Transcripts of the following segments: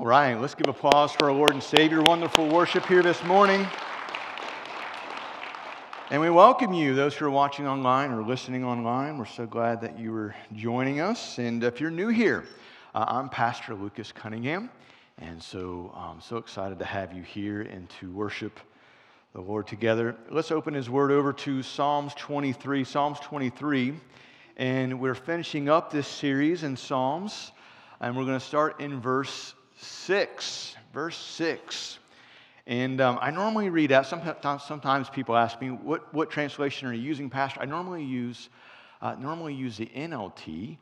All right, let's give applause for our Lord and Savior. Wonderful worship here this morning. And we welcome you, those who are watching online or listening online. We're so glad that you are joining us. And if you're new here, uh, I'm Pastor Lucas Cunningham. And so I'm so excited to have you here and to worship the Lord together. Let's open His Word over to Psalms 23. Psalms 23. And we're finishing up this series in Psalms. And we're going to start in verse 6. Verse 6. And um, I normally read out, sometimes, sometimes people ask me, what, what translation are you using, Pastor? I normally use, uh, normally use the NLT,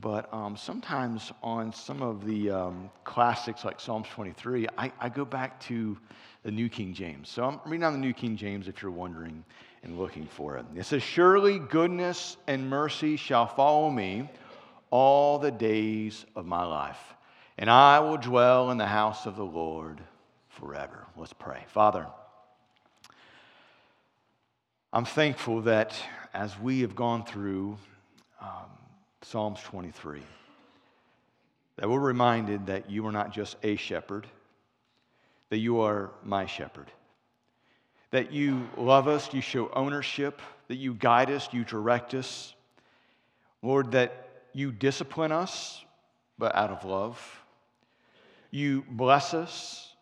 but um, sometimes on some of the um, classics like Psalms 23, I, I, go back to the New King James. So I'm reading on the New King James if you're wondering and looking for it. It says, Surely goodness and mercy shall follow me all the days of my life, and I will dwell in the house of the Lord forever. Let's pray. Father, I'm thankful that as we have gone through um, Psalms 23, that we're reminded that you are not just a shepherd, that you are my shepherd, that you love us, you show ownership, that you guide us, you direct us. Lord, that you discipline us, but out of love. You bless us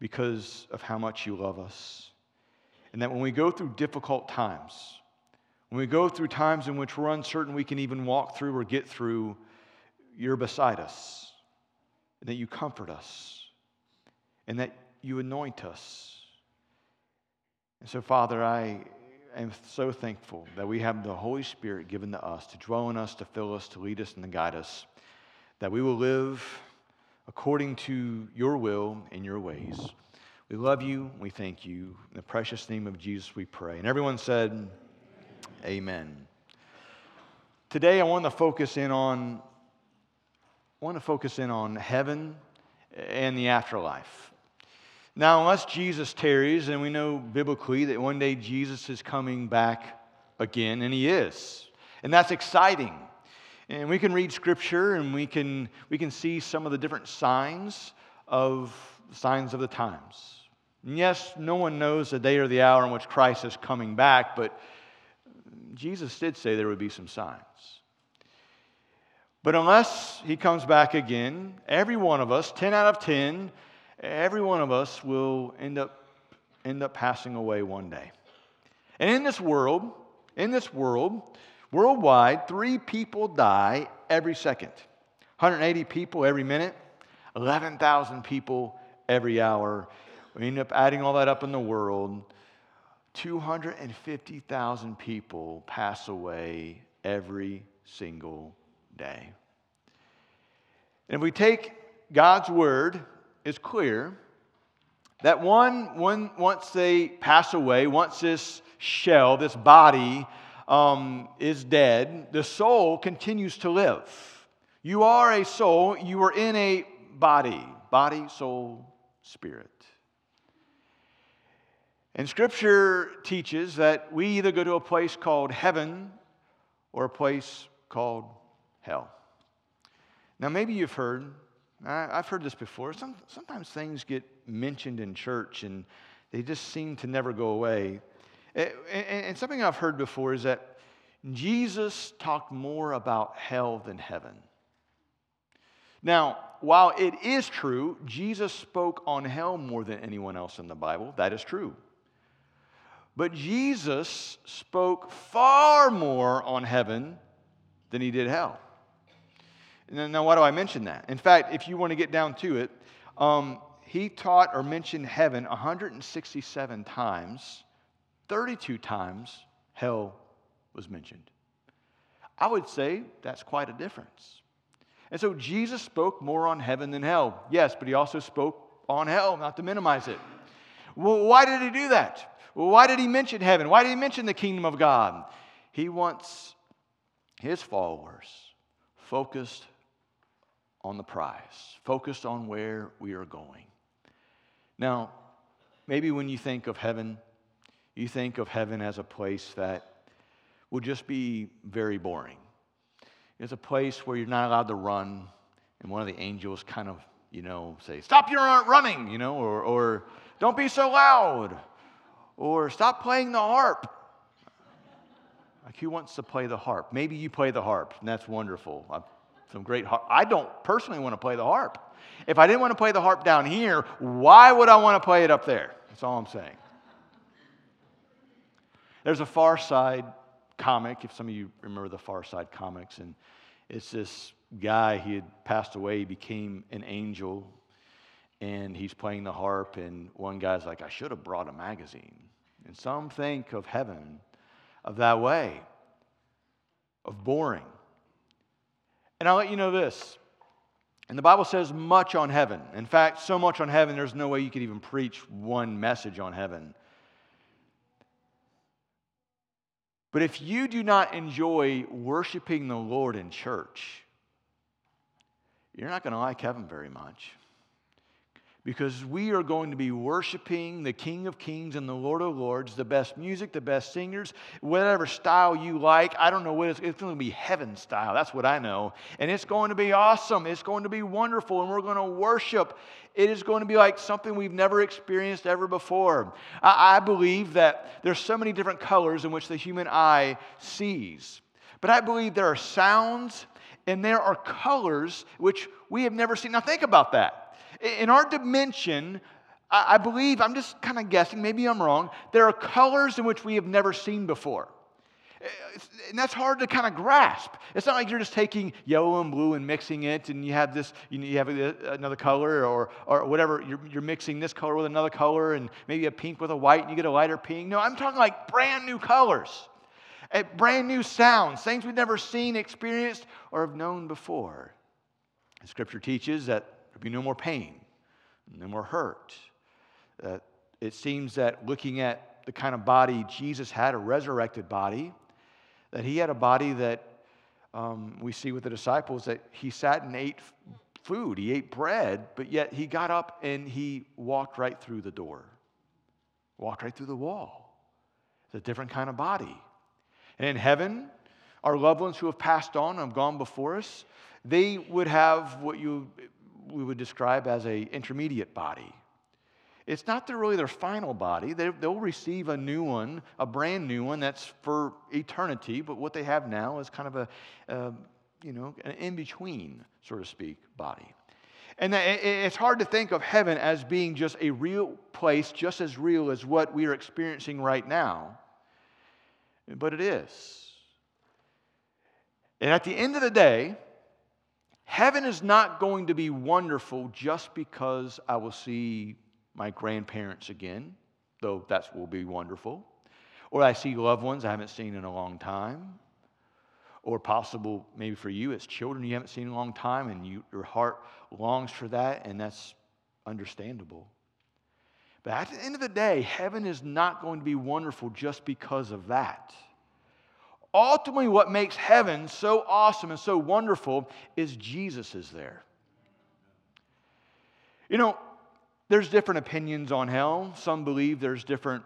because of how much you love us. And that when we go through difficult times, when we go through times in which we're uncertain we can even walk through or get through, you're beside us. And that you comfort us. And that you anoint us. And so, Father, I am so thankful that we have the Holy Spirit given to us to dwell in us, to fill us, to lead us, and to guide us. That we will live according to your will and your ways. We love you. We thank you. In the precious name of Jesus, we pray. And everyone said, Amen. Amen. Today, I want to focus in on. I want to focus in on heaven and the afterlife. Now, unless Jesus tarries, and we know biblically that one day Jesus is coming back again, and he is. And that's exciting. And we can read scripture and we can, we can see some of the different signs of signs of the times. And yes, no one knows the day or the hour in which Christ is coming back, but Jesus did say there would be some signs. But unless he comes back again, every one of us, 10 out of 10, every one of us will end up, end up passing away one day. And in this world, in this world, Worldwide, three people die every second 180 people every minute, 11,000 people every hour. We end up adding all that up in the world. 250,000 people pass away every single day. And if we take God's word, it's clear that one, once they pass away, once this shell, this body, um, is dead, the soul continues to live. You are a soul, you are in a body body, soul, spirit. And Scripture teaches that we either go to a place called heaven or a place called hell. Now, maybe you've heard, I've heard this before, Some, sometimes things get mentioned in church and they just seem to never go away. And something I've heard before is that Jesus talked more about hell than heaven. Now, while it is true, Jesus spoke on hell more than anyone else in the Bible. That is true. But Jesus spoke far more on heaven than he did hell. Now, why do I mention that? In fact, if you want to get down to it, um, he taught or mentioned heaven 167 times 32 times hell was mentioned. I would say that's quite a difference. And so Jesus spoke more on heaven than hell. Yes, but he also spoke on hell, not to minimize it. Well, why did he do that? Why did he mention heaven? Why did he mention the kingdom of God? He wants his followers focused on the prize, focused on where we are going. Now, maybe when you think of heaven, you think of heaven as a place that will just be very boring. It's a place where you're not allowed to run, and one of the angels kind of you know, say, stop your running, you know, or, or don't be so loud, or stop playing the harp. Like, who wants to play the harp? Maybe you play the harp, and that's wonderful. I've some great harp. I don't personally want to play the harp. If I didn't want to play the harp down here, why would I want to play it up there? That's all I'm saying. There's a Far Side comic, if some of you remember the Far Side comics, and it's this guy, he had passed away, he became an angel, and he's playing the harp, and one guy's like, I should have brought a magazine. And some think of heaven of that way, of boring. And I'll let you know this. And the Bible says much on heaven. In fact, so much on heaven, there's no way you could even preach one message on heaven. But if you do not enjoy worshiping the Lord in church, you're not going to like heaven very much because we are going to be worshiping the King of Kings and the Lord of Lords, the best music, the best singers, whatever style you like. I don't know what it's, it's going to be heaven style. That's what I know. And it's going to be awesome. It's going to be wonderful. And we're going to worship. It is going to be like something we've never experienced ever before. I, I believe that there's so many different colors in which the human eye sees. But I believe there are sounds and there are colors which we have never seen. Now, think about that. In our dimension, I believe, I'm just kind of guessing, maybe I'm wrong, there are colors in which we have never seen before. And that's hard to kind of grasp. It's not like you're just taking yellow and blue and mixing it, and you have this, you have another color or, or whatever. You're, you're mixing this color with another color, and maybe a pink with a white, and you get a lighter pink. No, I'm talking like brand new colors, brand new sounds, things we've never seen, experienced, or have known before. scripture teaches that There'll be no more pain, no more hurt. Uh, it seems that looking at the kind of body Jesus had, a resurrected body, that he had a body that um, we see with the disciples that he sat and ate food, he ate bread, but yet he got up and he walked right through the door, walked right through the wall. It's a different kind of body. And in heaven, our loved ones who have passed on and have gone before us, they would have what you we would describe as a intermediate body. It's not really their final body. They, they'll receive a new one, a brand new one that's for eternity, but what they have now is kind of a, uh, you know, an in-between, so to speak, body. And it's hard to think of heaven as being just a real place, just as real as what we are experiencing right now. But it is. And at the end of the day, Heaven is not going to be wonderful just because I will see my grandparents again, though that will be wonderful. Or I see loved ones I haven't seen in a long time. Or possible, maybe for you, it's children you haven't seen in a long time and you, your heart longs for that, and that's understandable. But at the end of the day, heaven is not going to be wonderful just because of that. Ultimately, what makes heaven so awesome and so wonderful is Jesus is there. You know, there's different opinions on hell. Some believe there's different,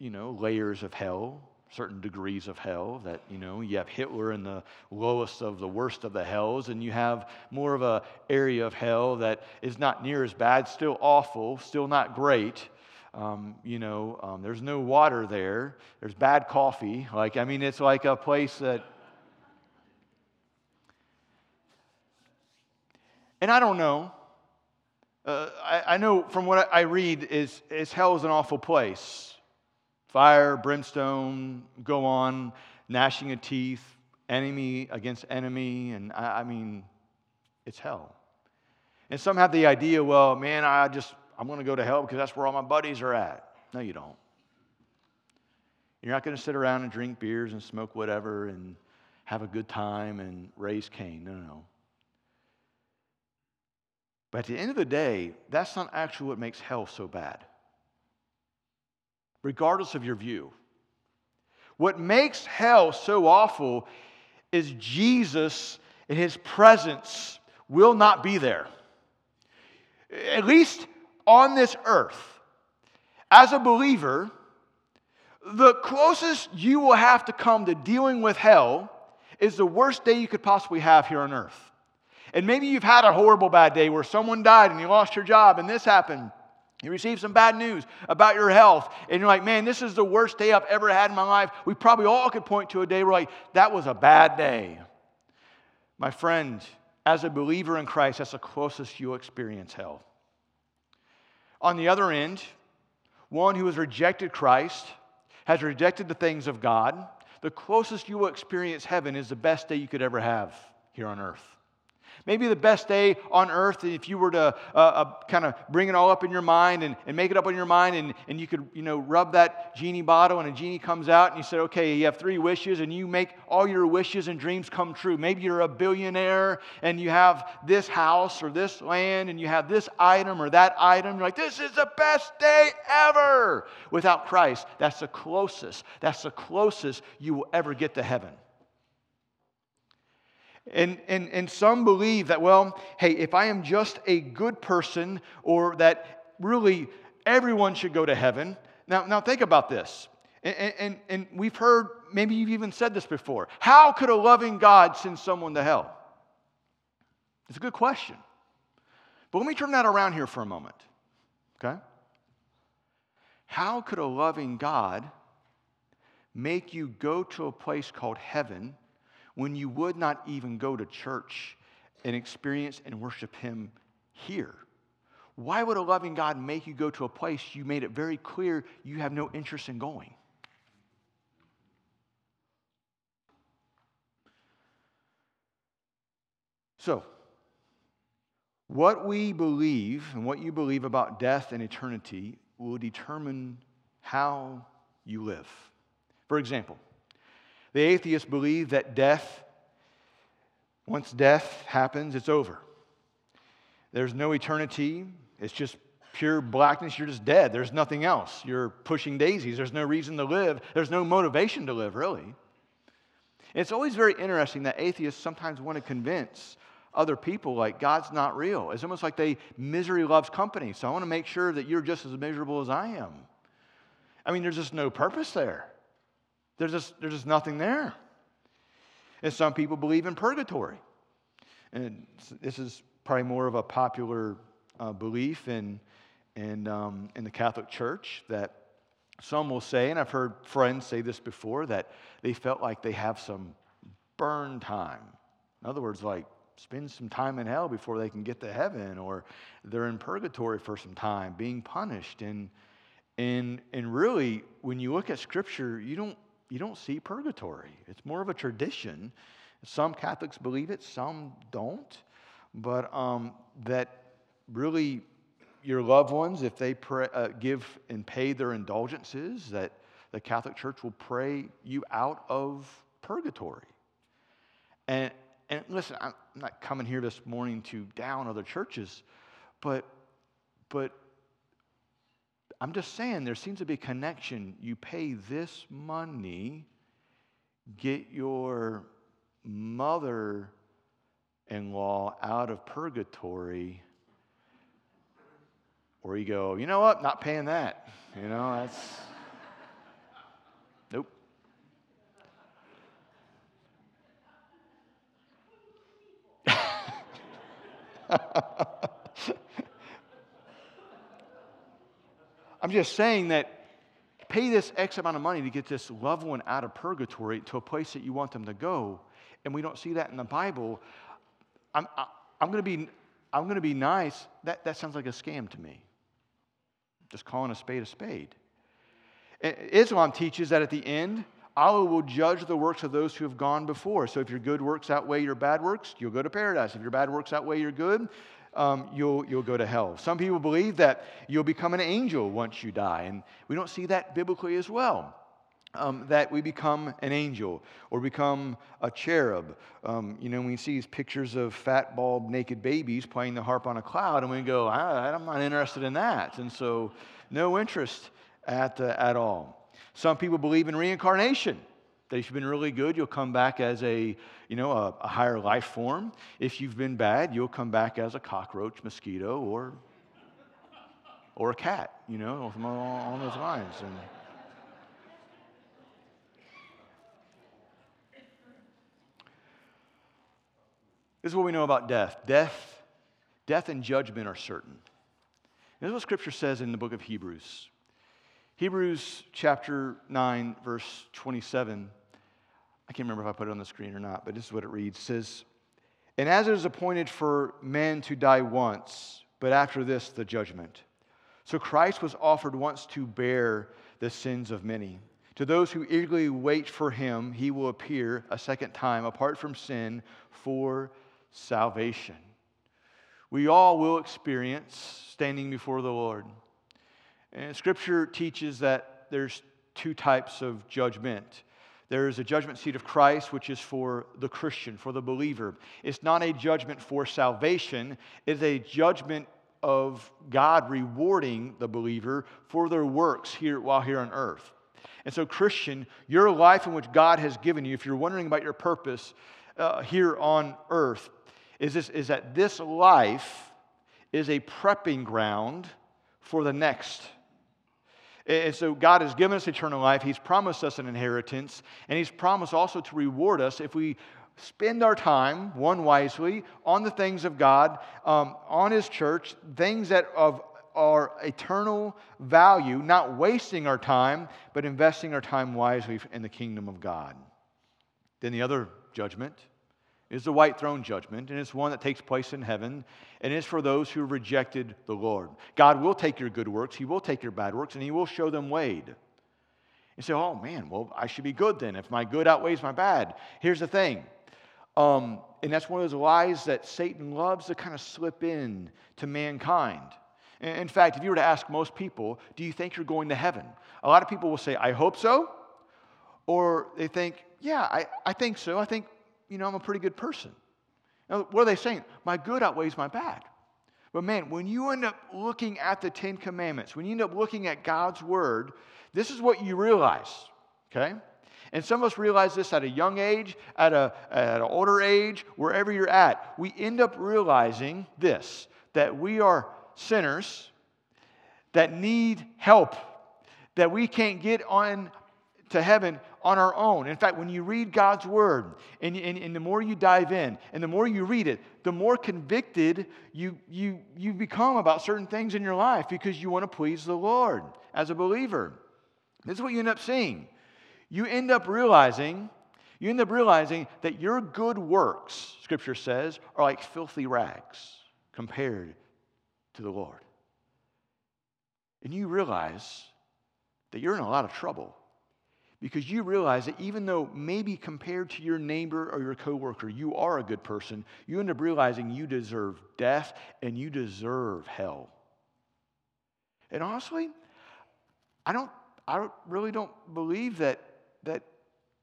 you know, layers of hell, certain degrees of hell. That, you know, you have Hitler in the lowest of the worst of the hells, and you have more of a area of hell that is not near as bad, still awful, still not great. Um, you know, um, there's no water there. There's bad coffee. Like, I mean, it's like a place that. And I don't know. Uh, I, I, know from what I read is, is hell is an awful place. Fire, brimstone, go on, gnashing of teeth, enemy against enemy, and I, I mean, it's hell. And some have the idea, well, man, I just I'm going to go to hell because that's where all my buddies are at. No, you don't. You're not going to sit around and drink beers and smoke whatever and have a good time and raise Cain. No, no, no. But at the end of the day, that's not actually what makes hell so bad, regardless of your view. What makes hell so awful is Jesus and his presence will not be there. At least on this earth, as a believer, the closest you will have to come to dealing with hell is the worst day you could possibly have here on earth. And maybe you've had a horrible bad day where someone died and you lost your job and this happened. You received some bad news about your health, and you're like, man, this is the worst day I've ever had in my life. We probably all could point to a day where, like, that was a bad day. My friend, as a believer in Christ, that's the closest you'll experience hell. On the other end, one who has rejected Christ, has rejected the things of God, the closest you will experience heaven is the best day you could ever have here on earth. Maybe the best day on earth, if you were to uh, uh, kind of bring it all up in your mind and, and make it up in your mind, and, and you could, you know, rub that genie bottle and a genie comes out, and you said, okay, you have three wishes, and you make all your wishes and dreams come true. Maybe you're a billionaire and you have this house or this land, and you have this item or that item. You're like, this is the best day ever. Without Christ, that's the closest. That's the closest you will ever get to heaven. And, and, and some believe that, well, hey, if I am just a good person or that really everyone should go to heaven. Now, now think about this. And, and, and we've heard, maybe you've even said this before. How could a loving God send someone to hell? It's a good question. But let me turn that around here for a moment. Okay? How could a loving God make you go to a place called heaven when you would not even go to church and experience and worship Him here? Why would a loving God make you go to a place you made it very clear you have no interest in going? So, what we believe and what you believe about death and eternity will determine how you live. For example, the atheists believe that death, once death happens, it's over. There's no eternity, it's just pure blackness. You're just dead. There's nothing else. You're pushing daisies. There's no reason to live, there's no motivation to live, really. It's always very interesting that atheists sometimes want to convince other people like God's not real. It's almost like they misery loves company. So I want to make sure that you're just as miserable as I am. I mean, there's just no purpose there. There's just, there's just nothing there. And some people believe in purgatory. And this is probably more of a popular uh, belief in, in, um, in the Catholic Church that some will say, and I've heard friends say this before, that they felt like they have some burn time. In other words, like spend some time in hell before they can get to heaven, or they're in purgatory for some time, being punished. And, and, and really, when you look at Scripture, you don't you don't see purgatory. It's more of a tradition. Some Catholics believe it, some don't. But um, that really your loved ones, if they pray, uh, give and pay their indulgences, that the Catholic Church will pray you out of purgatory. And, and listen, I'm not coming here this morning to down other churches, but, but I'm just saying there seems to be a connection. You pay this money, get your mother in law out of purgatory, or you go, you know what, not paying that. You know, that's. Nope. I'm just saying that pay this X amount of money to get this loved one out of purgatory to a place that you want them to go, and we don't see that in the Bible. I'm, I, I'm going to be I'm going to be nice. That, that sounds like a scam to me. Just calling a spade a spade. Islam teaches that at the end, Allah will judge the works of those who have gone before. So if your good works outweigh your bad works, you'll go to paradise. If your bad works outweigh your good, um, you'll, you'll go to hell. Some people believe that you'll become an angel once you die, and we don't see that biblically as well. Um, that we become an angel or become a cherub. Um, you know, we see these pictures of fat, bald, naked babies playing the harp on a cloud, and we go, I'm not interested in that. And so, no interest at, uh, at all. Some people believe in reincarnation. That if you've been really good, you'll come back as a, you know, a, a higher life form. If you've been bad, you'll come back as a cockroach, mosquito, or, or a cat, you know, along those lines. And, This is what we know about death. Death, death and judgment are certain. This is what Scripture says in the book of Hebrews. Hebrews chapter 9, verse 27. I can't remember if I put it on the screen or not, but this is what it reads. It says, And as it is appointed for men to die once, but after this, the judgment. So Christ was offered once to bear the sins of many. To those who eagerly wait for him, he will appear a second time, apart from sin, for salvation. We all will experience standing before the Lord. And scripture teaches that there's two types of judgment. There is a judgment seat of Christ, which is for the Christian, for the believer. It's not a judgment for salvation, it's a judgment of God rewarding the believer for their works here while here on earth. And so, Christian, your life in which God has given you, if you're wondering about your purpose uh, here on earth, is, this, is that this life is a prepping ground for the next. And so God has given us eternal life. He's promised us an inheritance, and He's promised also to reward us if we spend our time, one wisely, on the things of God, um, on His church, things that of our eternal value, not wasting our time, but investing our time wisely in the kingdom of God. Then the other judgment is the white throne judgment, and it's one that takes place in heaven, and it's for those who rejected the Lord. God will take your good works, He will take your bad works, and He will show them weighed. You say, oh man, well, I should be good then if my good outweighs my bad. Here's the thing. Um, and that's one of those lies that Satan loves to kind of slip in to mankind. In fact, if you were to ask most people, do you think you're going to heaven? A lot of people will say, I hope so. Or they think, yeah, I, I think so. I think, you know, I'm a pretty good person. Now, what are they saying? My good outweighs my bad. But man, when you end up looking at the Ten Commandments, when you end up looking at God's Word, this is what you realize, okay? And some of us realize this at a young age, at, a, at an older age, wherever you're at. We end up realizing this that we are sinners that need help, that we can't get on to heaven on our own. In fact, when you read God's word and, and, and, the more you dive in and the more you read it, the more convicted you, you, you become about certain things in your life because you want to please the Lord as a believer. This is what you end up seeing. You end up realizing, you end up realizing that your good works, scripture says, are like filthy rags compared to the Lord. And you realize that you're in a lot of trouble because you realize that even though maybe compared to your neighbor or your coworker you are a good person, you end up realizing you deserve death and you deserve hell. And honestly, I don't I really don't believe that that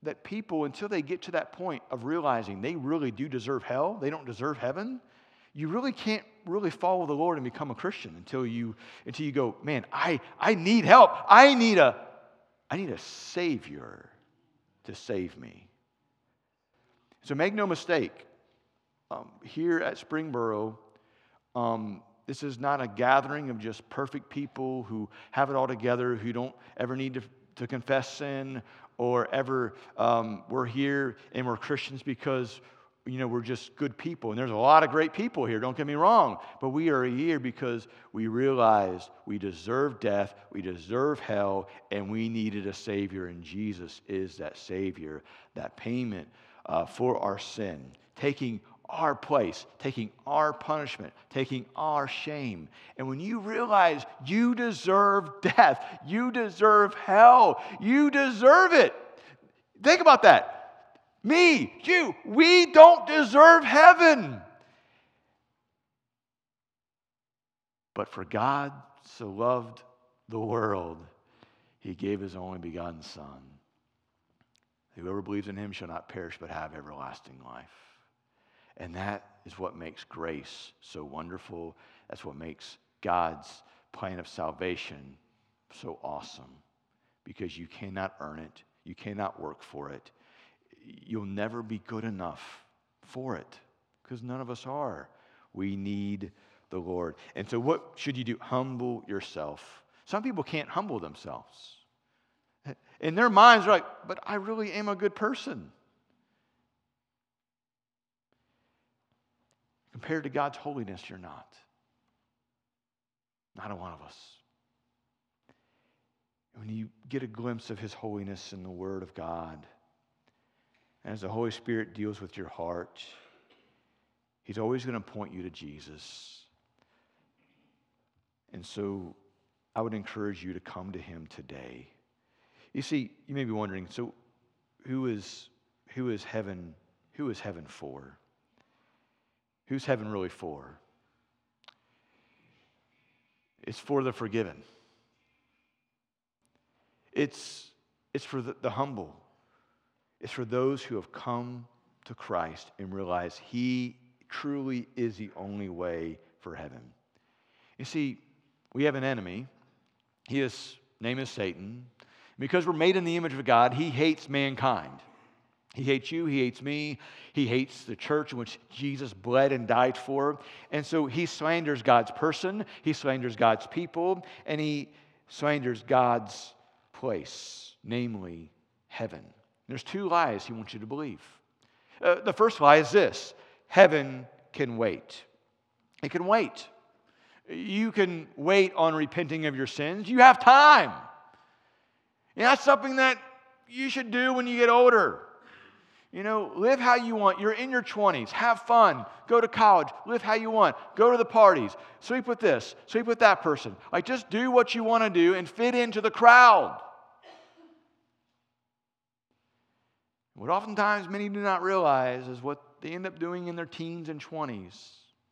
that people until they get to that point of realizing they really do deserve hell, they don't deserve heaven, you really can't really follow the Lord and become a Christian until you until you go, man, I, I need help. I need a I need a savior to save me. So make no mistake, um, here at Springboro, um, this is not a gathering of just perfect people who have it all together, who don't ever need to, to confess sin or ever um, we're here and we're Christians because you know, we're just good people. And there's a lot of great people here, don't get me wrong. But we are here because we realized we deserve death, we deserve hell, and we needed a Savior. And Jesus is that Savior, that payment uh, for our sin, taking our place, taking our punishment, taking our shame. And when you realize you deserve death, you deserve hell, you deserve it. Think about that me, you, we don't deserve heaven. But for God so loved the world, he gave his only begotten Son. Whoever believes in him shall not perish but have everlasting life. And that is what makes grace so wonderful. That's what makes God's plan of salvation so awesome. Because you cannot earn it, you cannot work for it you'll never be good enough for it because none of us are. We need the Lord. And so, what should you do? Humble yourself. Some people can't humble themselves. In their minds, they're like, but I really am a good person. compared to God's holiness, you're not. Not a one of us. When you get a glimpse of His holiness in the Word of God, and as the Holy Spirit deals with your heart, He's always going to point you to Jesus. And so I would encourage you to come to Him today. You see, you may be wondering so who is, who is heaven? Who is heaven for? Who's heaven really for? It's for the forgiven. It's, it's for the, the humble. It's for those who have come to Christ and realize He truly is the only way for heaven. You see, we have an enemy. His name is Satan. Because we're made in the image of God, he hates mankind. He hates you, he hates me, he hates the church in which Jesus bled and died for. And so he slanders God's person, he slanders God's people, and he slanders God's place, namely heaven. There's two lies he wants you to believe. Uh, the first lie is this heaven can wait. It can wait. You can wait on repenting of your sins. You have time. And that's something that you should do when you get older. You know, live how you want. You're in your 20s. Have fun. Go to college. Live how you want. Go to the parties. Sleep with this. Sleep with that person. Like, just do what you want to do and fit into the crowd. What oftentimes many do not realize is what they end up doing in their teens and 20s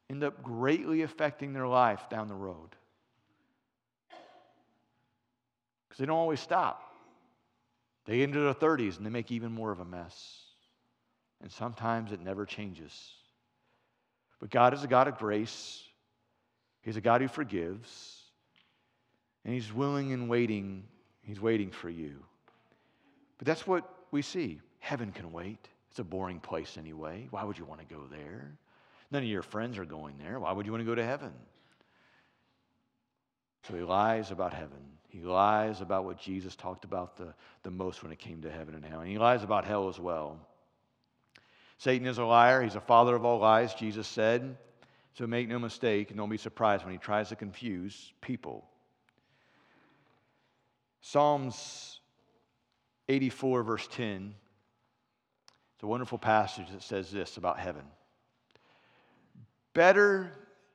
end up greatly affecting their life down the road. Because they don't always stop. They get into their 30s and they make even more of a mess. And sometimes it never changes. But God is a God of grace, He's a God who forgives, and He's willing and waiting. He's waiting for you. But that's what we see. Heaven can wait. It's a boring place anyway. Why would you want to go there? None of your friends are going there. Why would you want to go to heaven? So he lies about heaven. He lies about what Jesus talked about the, the most when it came to heaven and hell. And he lies about hell as well. Satan is a liar. He's a father of all lies, Jesus said. So make no mistake and don't be surprised when he tries to confuse people. Psalms 84, verse 10. It's a wonderful passage that says this about heaven Better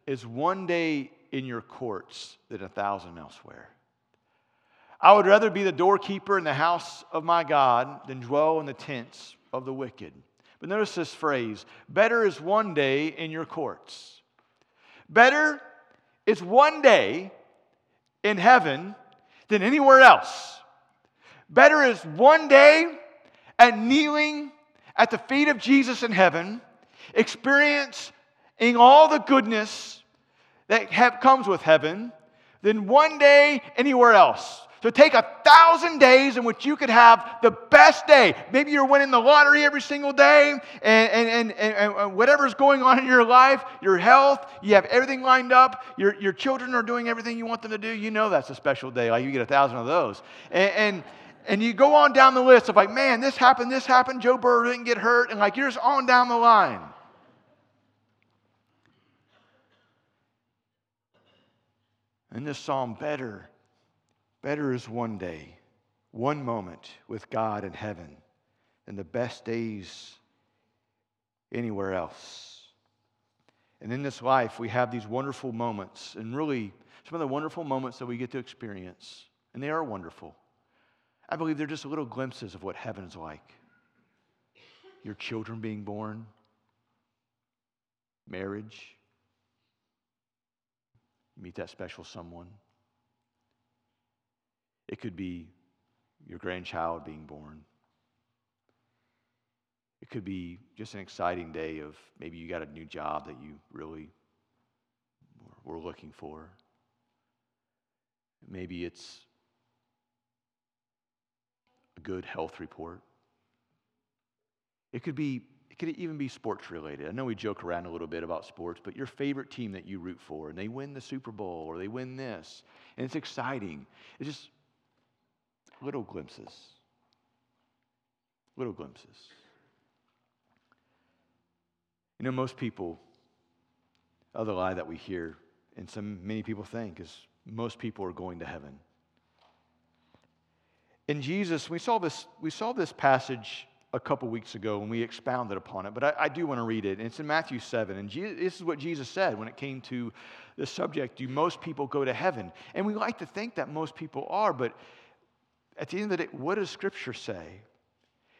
is one day in your courts than a thousand elsewhere. I would rather be the doorkeeper in the house of my God than dwell in the tents of the wicked. But notice this phrase better is one day in your courts. Better is one day in heaven than anywhere else. Better is one day at kneeling at the feet of Jesus in heaven, experiencing all the goodness that have, comes with heaven, than one day anywhere else. So take a thousand days in which you could have the best day. Maybe you're winning the lottery every single day, and, and, and, and, whatever's going on in your life, your health, you have everything lined up, your, your children are doing everything you want them to do. You know that's a special day. Like you get a thousand of those. And, and, and you go on down the list of like, man, this happened, this happened, Joe Burrow didn't get hurt, and like you're just on down the line. In this psalm, better Better is one day, one moment with God in heaven than the best days anywhere else. And in this life, we have these wonderful moments, and really some of the wonderful moments that we get to experience, and they are wonderful. I believe they're just little glimpses of what heaven is like. Your children being born, marriage, meet that special someone. It could be your grandchild being born. It could be just an exciting day of maybe you got a new job that you really were looking for. Maybe it's a good health report. It could be it could even be sports related. I know we joke around a little bit about sports, but your favorite team that you root for and they win the Super Bowl or they win this and it's exciting. It's just little glimpses. Little glimpses. You know, most people other lie that we hear, and some many people think, is most people are going to heaven. In Jesus, we saw this, we saw this passage a couple weeks ago when we expounded upon it, but I, I do want to read it. And it's in Matthew 7. And Jesus, this is what Jesus said when it came to the subject do most people go to heaven? And we like to think that most people are, but at the end of the day, what does Scripture say?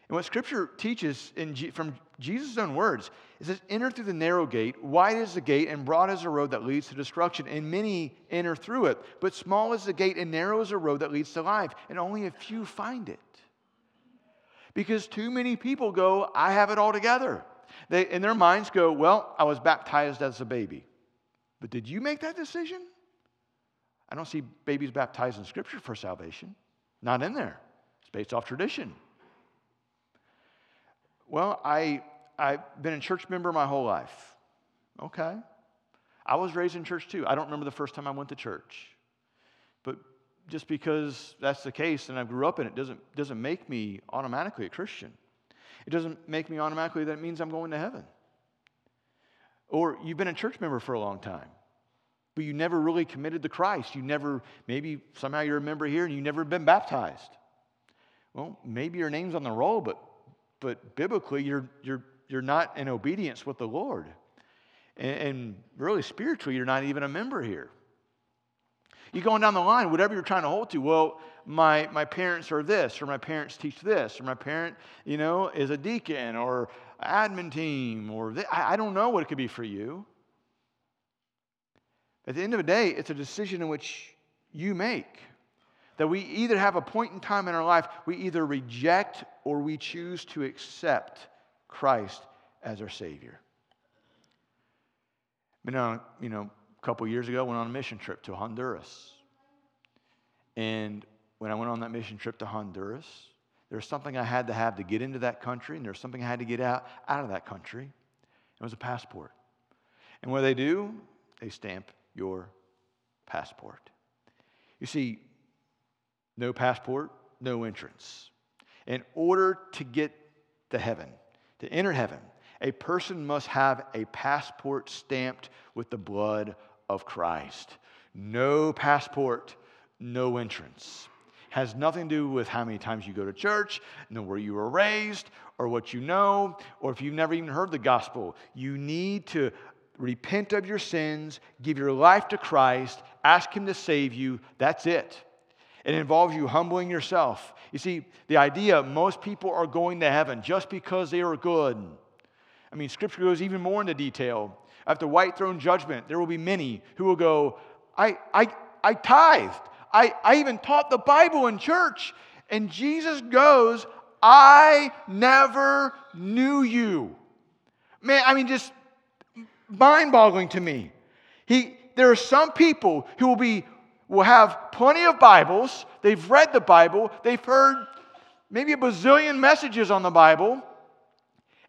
And what Scripture teaches in, from Jesus' own words is that enter through the narrow gate, wide is the gate, and broad is the road that leads to destruction, and many enter through it. But small is the gate, and narrow is the road that leads to life, and only a few find it. Because too many people go, I have it all together. They, in their minds, go, Well, I was baptized as a baby. But did you make that decision? I don't see babies baptized in Scripture for salvation. Not in there. It's based off tradition. Well, I, I've been a church member my whole life. Okay. I was raised in church too. I don't remember the first time I went to church. But just because that's the case and I grew up in it doesn't, doesn't make me automatically a Christian. It doesn't make me automatically that it means I'm going to heaven. Or you've been a church member for a long time, but you never really committed to Christ. You never, maybe somehow you're a member here and you've never been baptized. Well, maybe your name's on the roll, but, but biblically, you're, you're, you're not in obedience with the Lord. And, and really, spiritually, you're not even a member here. You're going down the line, whatever you're trying to hold to. Well, my, my parents are this, or my parents teach this, or my parent, you know, is a deacon or admin team, or. I, I don't know what it could be for you. At the end of the day, it's a decision in which you make. That we either have a point in time in our life, we either reject or we choose to accept Christ as our Savior. Been on, you know, a couple years ago, went on a mission trip to Honduras. And when I went on that mission trip to Honduras, there was something I had to have to get into that country, and there was something I had to get out, out of that country. It was a passport. And what they do, they stamp your passport. You see, no passport, no entrance. In order to get to heaven, to enter heaven, a person must have a passport stamped with the blood of Christ. No passport, no entrance. Has nothing to do with how many times you go to church, nor where you were raised, or what you know, or if you've never even heard the gospel. You need to repent of your sins, give your life to Christ, ask Him to save you. That's it. It involves you humbling yourself. You see, the idea most people are going to heaven just because they are good. I mean, Scripture goes even more into detail. After white throne judgment, there will be many who will go, I, I, I tithed. I, I even taught the Bible in church. And Jesus goes, I never knew you. Man, I mean, just mind boggling to me. He, there are some people who will be will have plenty of Bibles. They've read the Bible. They've heard maybe a bazillion messages on the Bible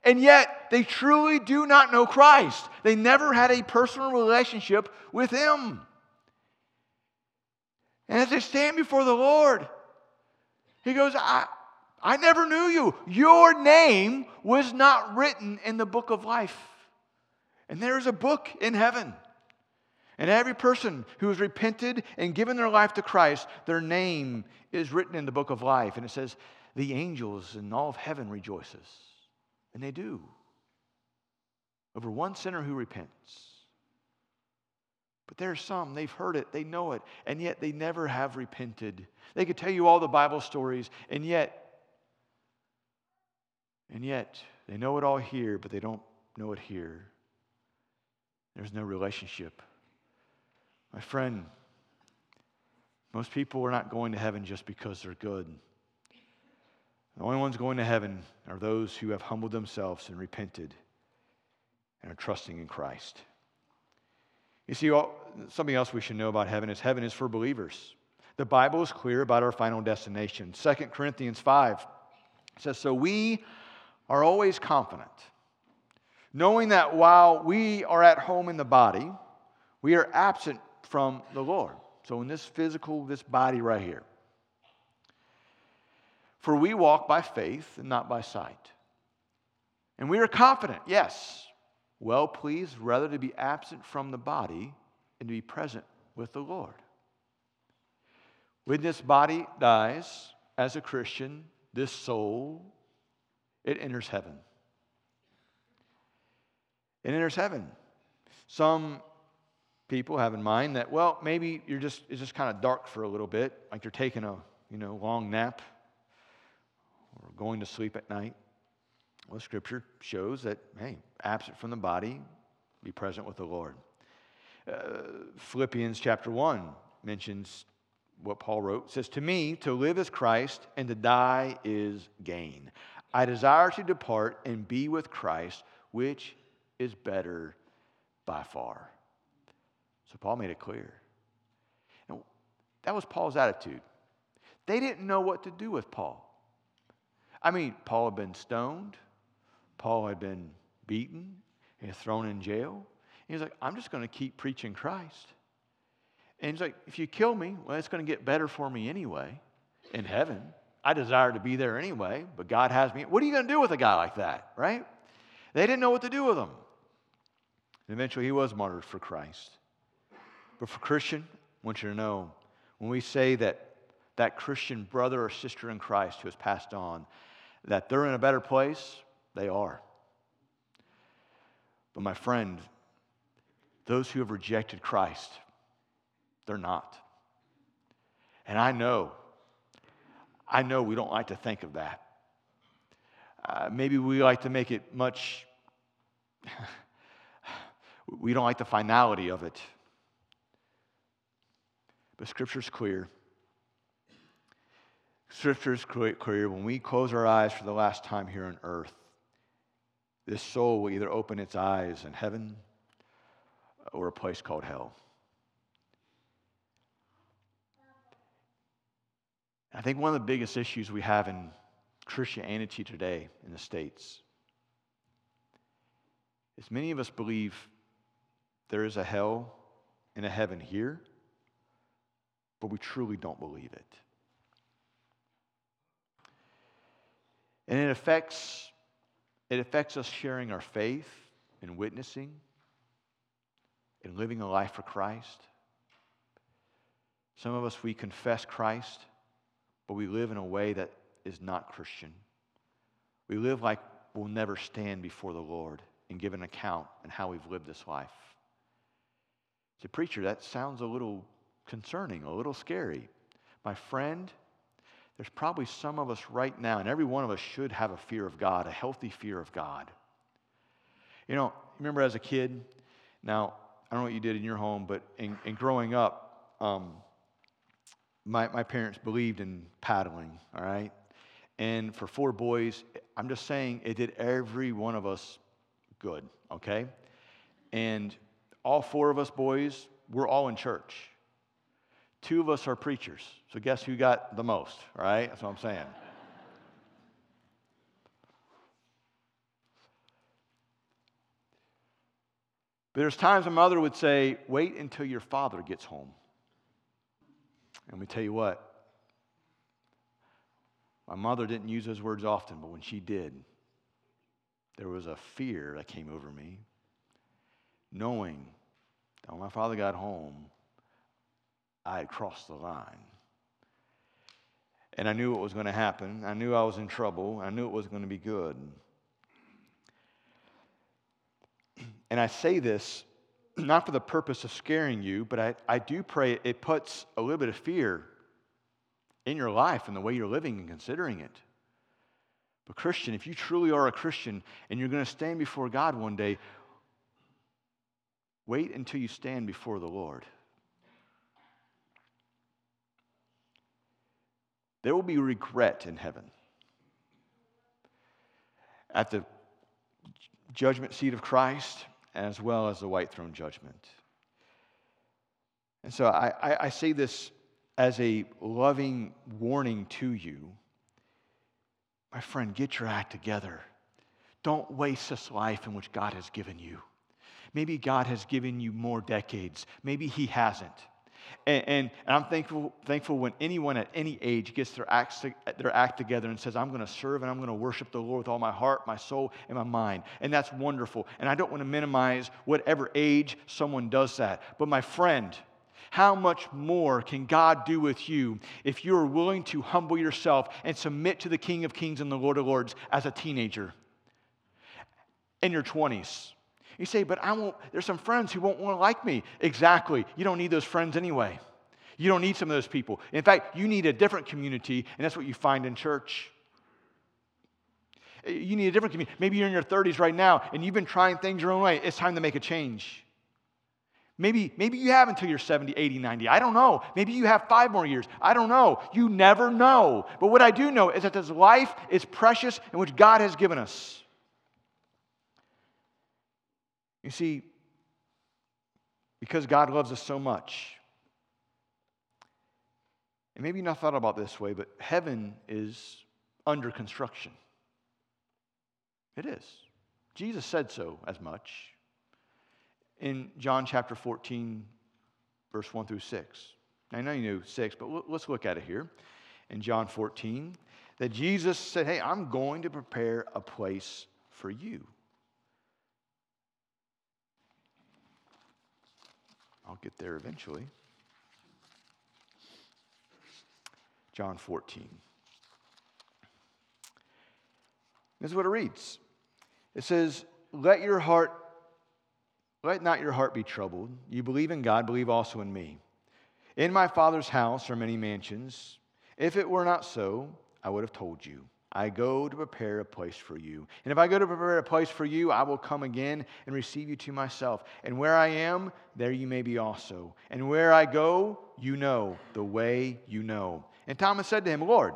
and yet they truly do not know Christ. They never had a personal relationship with Him. And as they stand before the Lord, He goes, I, I never knew you. Your name was not written in the book of life. And there's a book in heaven. And every person who has repented and given their life to Christ, their name is written in the book of life. And it says, the angels and all of heaven rejoices. And they do. Over one sinner who repents. But there are some, they've heard it, they know it, and yet they never have repented. They could tell you all the Bible stories, and yet, and yet, they know it all here, but they don't know it here. There's no relationship. My friend, most people are not going to heaven just because they're good. The only ones going to heaven are those who have humbled themselves and repented and are trusting in Christ. You see, something else we should know about heaven is heaven is for believers. The Bible is clear about our final destination. 2 Corinthians 5 says, So we are always confident, knowing that while we are at home in the body, we are absent from the Lord. So in this physical, this body right here. For we walk by faith and not by sight. And we are confident, yes, well pleased rather to be absent from the body and to be present with the Lord. When this body dies as a Christian, this soul, it enters heaven. It enters heaven. Some people have in mind that, well, maybe you're just, it's just kind of dark for a little bit, like you're taking a you know, long nap or going to sleep at night. Well, Scripture shows that, hey, absent from the body, be present with the Lord. Uh, Philippians chapter 1 mentions what Paul wrote. Says, To me, to live is Christ, and to die is gain. I desire to depart and be with Christ, which is better by far. So Paul made it clear. And that was Paul's attitude. They didn't know what to do with Paul. I mean, Paul had been stoned, Paul had been beaten, and thrown in jail. He's like, I'm just going to keep preaching Christ. And he's like, if you kill me, well, it's going to get better for me anyway in heaven. I desire to be there anyway, but God has me. What are you going to do with a guy like that, right? They didn't know what to do with him. And eventually he was martyred for Christ. But for Christian, I want you to know when we say that that Christian brother or sister in Christ who has passed on, that they're in a better place, they are. But my friend, those who have rejected Christ, they're not. And I know, I know we don't like to think of that. Uh, maybe we like to make it much, we don't like the finality of it. But Scripture's clear. Scripture's clear. When we close our eyes for the last time here on earth, this soul will either open its eyes in heaven or a place called hell. I think one of the biggest issues we have in Christianity today in the States is many of us believe there is a hell and a heaven here, but we truly don't believe it. And it affects, it affects us sharing our faith and witnessing and living a life for Christ. Some of us, we confess Christ, but we live in a way that is not Christian. We live like we'll never stand before the Lord and give an account on how we've lived this life. A preacher, that sounds a little concerning, a little scary. My friend, there's probably some of us right now, and every one of us should have a fear of God, a healthy fear of God. You know, remember as a kid, now, I don't know what you did in your home, but in, in growing up, um, my, my parents believed in paddling, all right? And for four boys, I'm just saying it did every one of us good, okay? And all four of us boys, we're all in church. Two of us are preachers. So guess who got the most, right? That's what I'm saying. But there's times my mother would say, wait until your father gets home. And we tell you what, my mother didn't use those words often, but when she did, there was a fear that came over me, knowing that when my father got home, I had crossed the line. And I knew what was going to happen. I knew I was in trouble. I knew it was going to be good. And I say this not for the purpose of scaring you, but I, I do pray it puts a little bit of fear in your life and the way you're living and considering it. But, Christian, if you truly are a Christian and you're going to stand before God one day, wait until you stand before the Lord. There will be regret in heaven. At the judgment seat of Christ, as well as the white throne judgment. And so I, I, I say this as a loving warning to you. My friend, get your act together. Don't waste this life in which God has given you. Maybe God has given you more decades. Maybe He hasn't. And, and, and, I'm thankful, thankful when anyone at any age gets their, acts, their act together and says, I'm going to serve and I'm going to worship the Lord with all my heart, my soul, and my mind. And that's wonderful. And I don't want to minimize whatever age someone does that. But my friend, how much more can God do with you if you are willing to humble yourself and submit to the King of Kings and the Lord of Lords as a teenager in your 20s? You say, but I won't, there's some friends who won't want to like me. Exactly. You don't need those friends anyway. You don't need some of those people. In fact, you need a different community, and that's what you find in church. Eh, you need a different community. Maybe you're in your 30s right now and you've been trying things your own way. It's time to make a change. Maybe, maybe you have until you're 70, 80, 90. I don't know. Maybe you have five more years. I don't know. You never know. But what I do know is that this life is precious and which God has given us. You see, because God loves us so much, and maybe you've not thought about this way, but heaven is under construction. It is. Jesus said so as much in John chapter 14, verse 1 through 6. I know you knew 6, but let's look at it here. In John 14, that Jesus said, Hey, I'm going to prepare a place for you. Get there eventually. John 14. This is what it reads. It says, Let your heart, let not your heart be troubled. You believe in God, believe also in me. In my Father's house are many mansions. If it were not so, I would have told you. I go to prepare a place for you. And if I go to prepare a place for you, I will come again and receive you to myself. And where I am, there you may be also. And where I go, you know, the way you know. And Thomas said to him, Lord,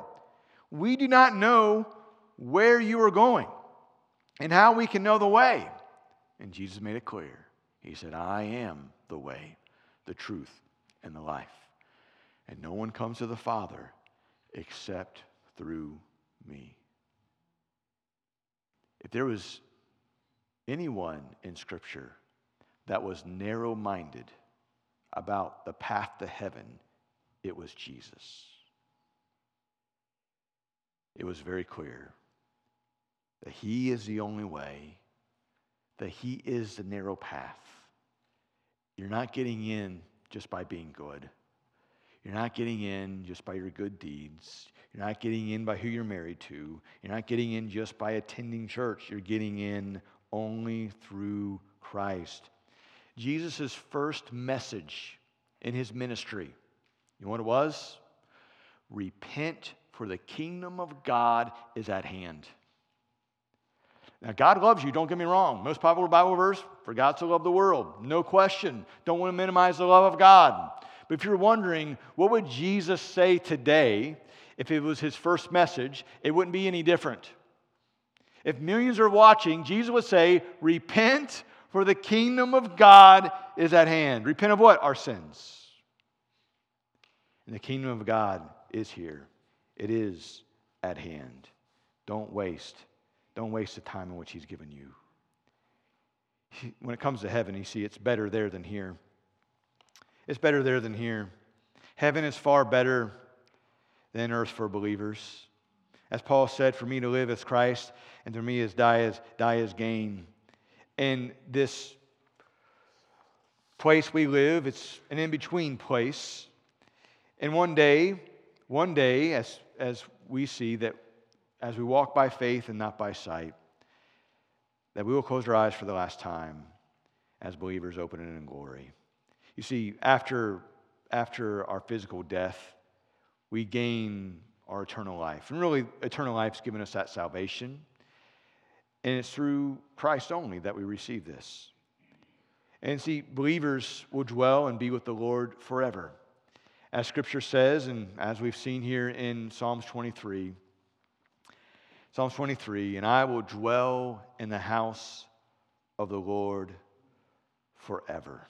we do not know where you are going and how we can know the way. And Jesus made it clear. He said, I am the way, the truth, and the life. And no one comes to the Father except through me. If there was anyone in Scripture that was narrow minded about the path to heaven, it was Jesus. It was very clear that He is the only way, that He is the narrow path. You're not getting in just by being good. You're not getting in just by your good deeds. You're not getting in by who you're married to. You're not getting in just by attending church. You're getting in only through Christ. Jesus' first message in his ministry, you know what it was? Repent, for the kingdom of God is at hand. Now, God loves you, don't get me wrong. Most popular Bible verse, for God to love the world. No question. Don't want to minimize the love of God. But if you're wondering, what would Jesus say today if it was his first message, it wouldn't be any different. If millions are watching, Jesus would say, Repent, for the kingdom of God is at hand. Repent of what? Our sins. And the kingdom of God is here, it is at hand. Don't waste. Don't waste the time in which He's given you. When it comes to heaven, you see, it's better there than here. It's better there than here. Heaven is far better than earth for believers. As Paul said, for me to live as Christ, and for me as die as die as gain. And this place we live, it's an in-between place. And one day, one day, as, as we see that as we walk by faith and not by sight, that we will close our eyes for the last time as believers open it in glory. You see, after, after our physical death, we gain our eternal life. And really, eternal life has given us that salvation. And it's through Christ only that we receive this. And see, believers will dwell and be with the Lord forever. As Scripture says, and as we've seen here in Psalms 23, Psalms 23, and I will dwell in the house of the Lord forever.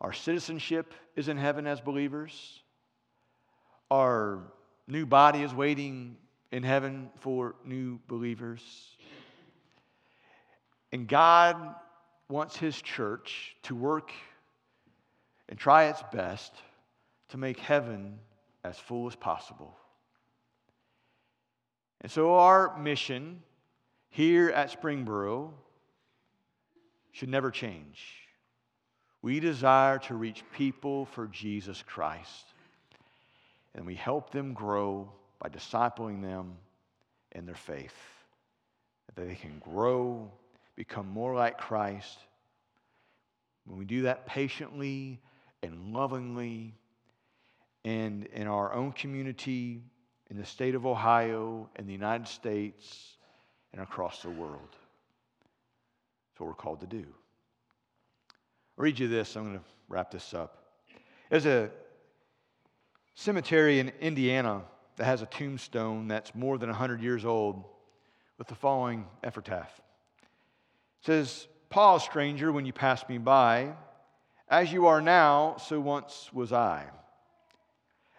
Our citizenship is in heaven as believers. Our new body is waiting in heaven for new believers. And God wants His church to work and try its best to make heaven as full as possible. And so, our mission here at Springboro should never change. We desire to reach people for Jesus Christ, and we help them grow by discipling them in their faith. That they can grow, become more like Christ. When we do that patiently and lovingly, and in our own community, in the state of Ohio, in the United States, and across the world. That's what we're called to do. I'll read you this. I'm going to wrap this up. There's a cemetery in Indiana that has a tombstone that's more than 100 years old with the following epitaph. It says, Pause, stranger, when you pass me by. As you are now, so once was I.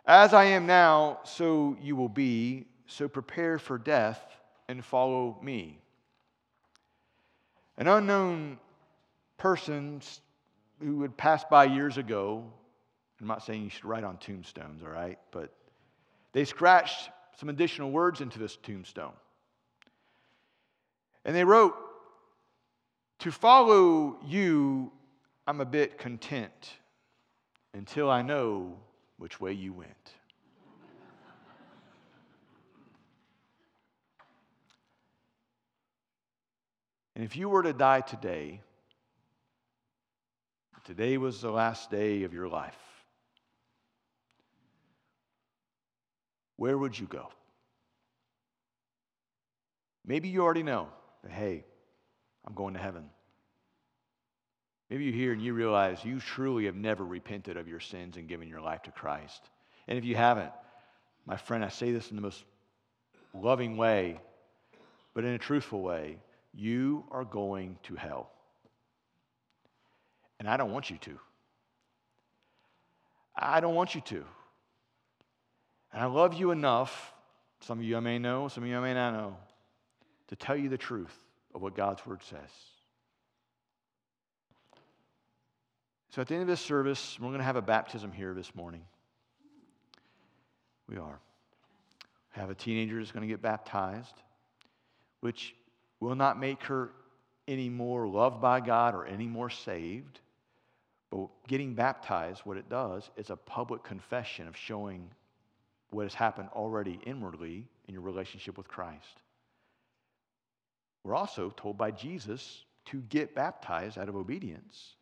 As I am now, so you will be. So prepare for death and follow me. An unknown person who had passed by years ago, I'm not saying you should write on tombstones, all right, but they scratched some additional words into this tombstone. And they wrote, To follow you, I'm a bit content until I know which way you went. and if you were to die today, today was the last day of your life. Where would you go? Maybe you already know that, hey, I'm going to heaven. Maybe you're here and you realize you truly have never repented of your sins and given your life to Christ. And if you haven't, my friend, I say this in the most loving way, but in a truthful way, you are going to hell. And I don't want you to. I don't want you to. And I love you enough, some of you I may know, some of you I may not know, to tell you the truth of what God's word says. So at the end of this service, we're going to have a baptism here this morning. We are. We have a teenager that's going to get baptized, which will not make her any more loved by God or any more saved. But getting baptized, what it does, is a public confession of showing what has happened already inwardly in your relationship with Christ. We're also told by Jesus to get baptized out of obedience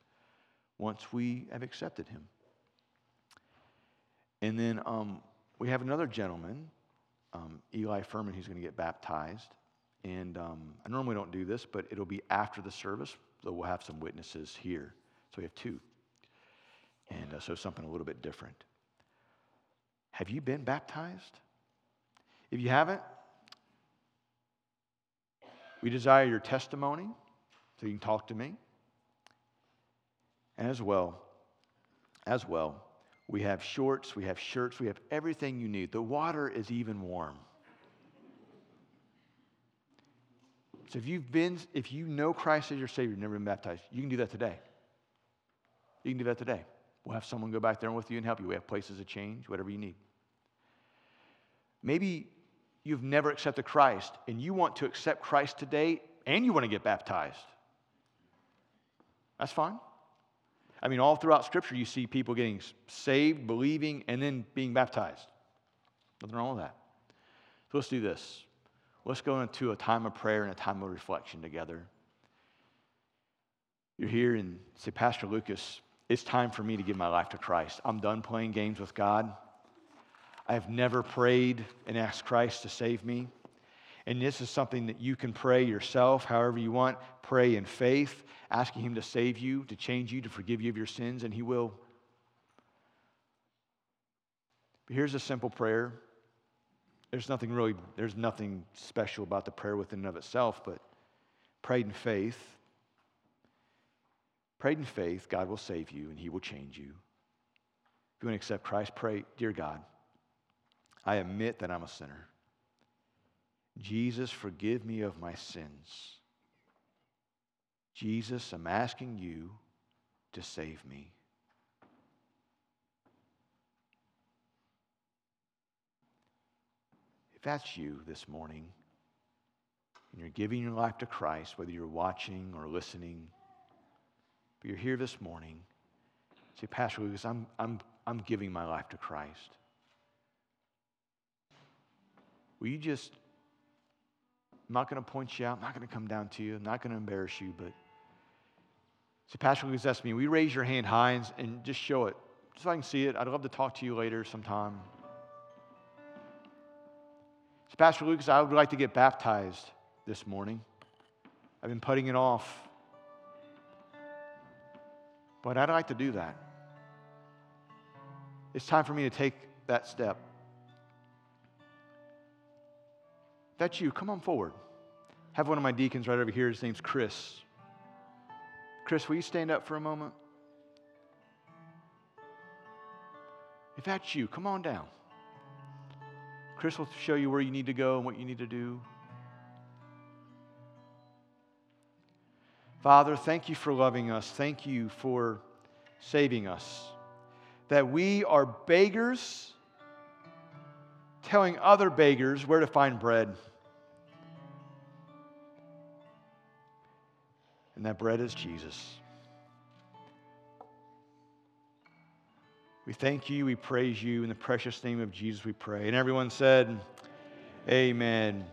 once we have accepted him. And then um, we have another gentleman, um, Eli Furman, who's going to get baptized. And um, I normally don't do this, but it'll be after the service, so we'll have some witnesses here. So we have two. And uh, so something a little bit different. Have you been baptized? If you haven't, we desire your testimony so you can talk to me. And as well, as well, we have shorts, we have shirts, we have everything you need. The water is even warm. So if you've been, if you know Christ as your Savior, you've never been baptized, you can do that today. You can do that today. We'll have someone go back there with you and help you. We have places to change, whatever you need. Maybe you've never accepted Christ and you want to accept Christ today and you want to get baptized. That's fine. I mean, all throughout Scripture, you see people getting saved, believing, and then being baptized. Nothing wrong with that. So let's do this. Let's go into a time of prayer and a time of reflection together. You're here and say, Pastor Lucas, it's time for me to give my life to Christ. I'm done playing games with God. I've never prayed and asked Christ to save me. And this is something that you can pray yourself, however you want. Pray in faith, asking Him to save you, to change you, to forgive you of your sins, and He will. But here's a simple prayer. There's nothing really, there's nothing special about the prayer within and of itself, but prayed in faith. Prayed in faith, God will save you and He will change you. If you want to accept Christ, pray, Dear God, I admit that I'm a sinner. Jesus, forgive me of my sins. Jesus, I'm asking you to save me. If that's you this morning, and you're giving your life to Christ, whether you're watching or listening, but you're here this morning, say, Pastor Lucas, I'm, I'm, I'm giving my life to Christ. Will you just, I'm not going to point you out, I'm not going to come down to you, I'm not going to embarrass you, but say, Pastor Lucas, that's me. We raise your hand high and, and just show it, just so I can see it. I'd love to talk to you later sometime. So, Pastor Lucas, I would like to get baptized this morning. I've been putting it off. But I'd like to do that. It's time for me to take that step. That's you. Come on forward. Have one of my deacons right over here. His name's Chris. Chris, will you stand up for a moment? If that's you, come on down. Chris will show you where you need to go and what you need to do. Father, thank you for loving us. Thank you for saving us. That we are beggars telling other beggars where to find bread. And that bread is Jesus. We thank you, we praise you. In the precious name of Jesus, we pray. And everyone said, Amen.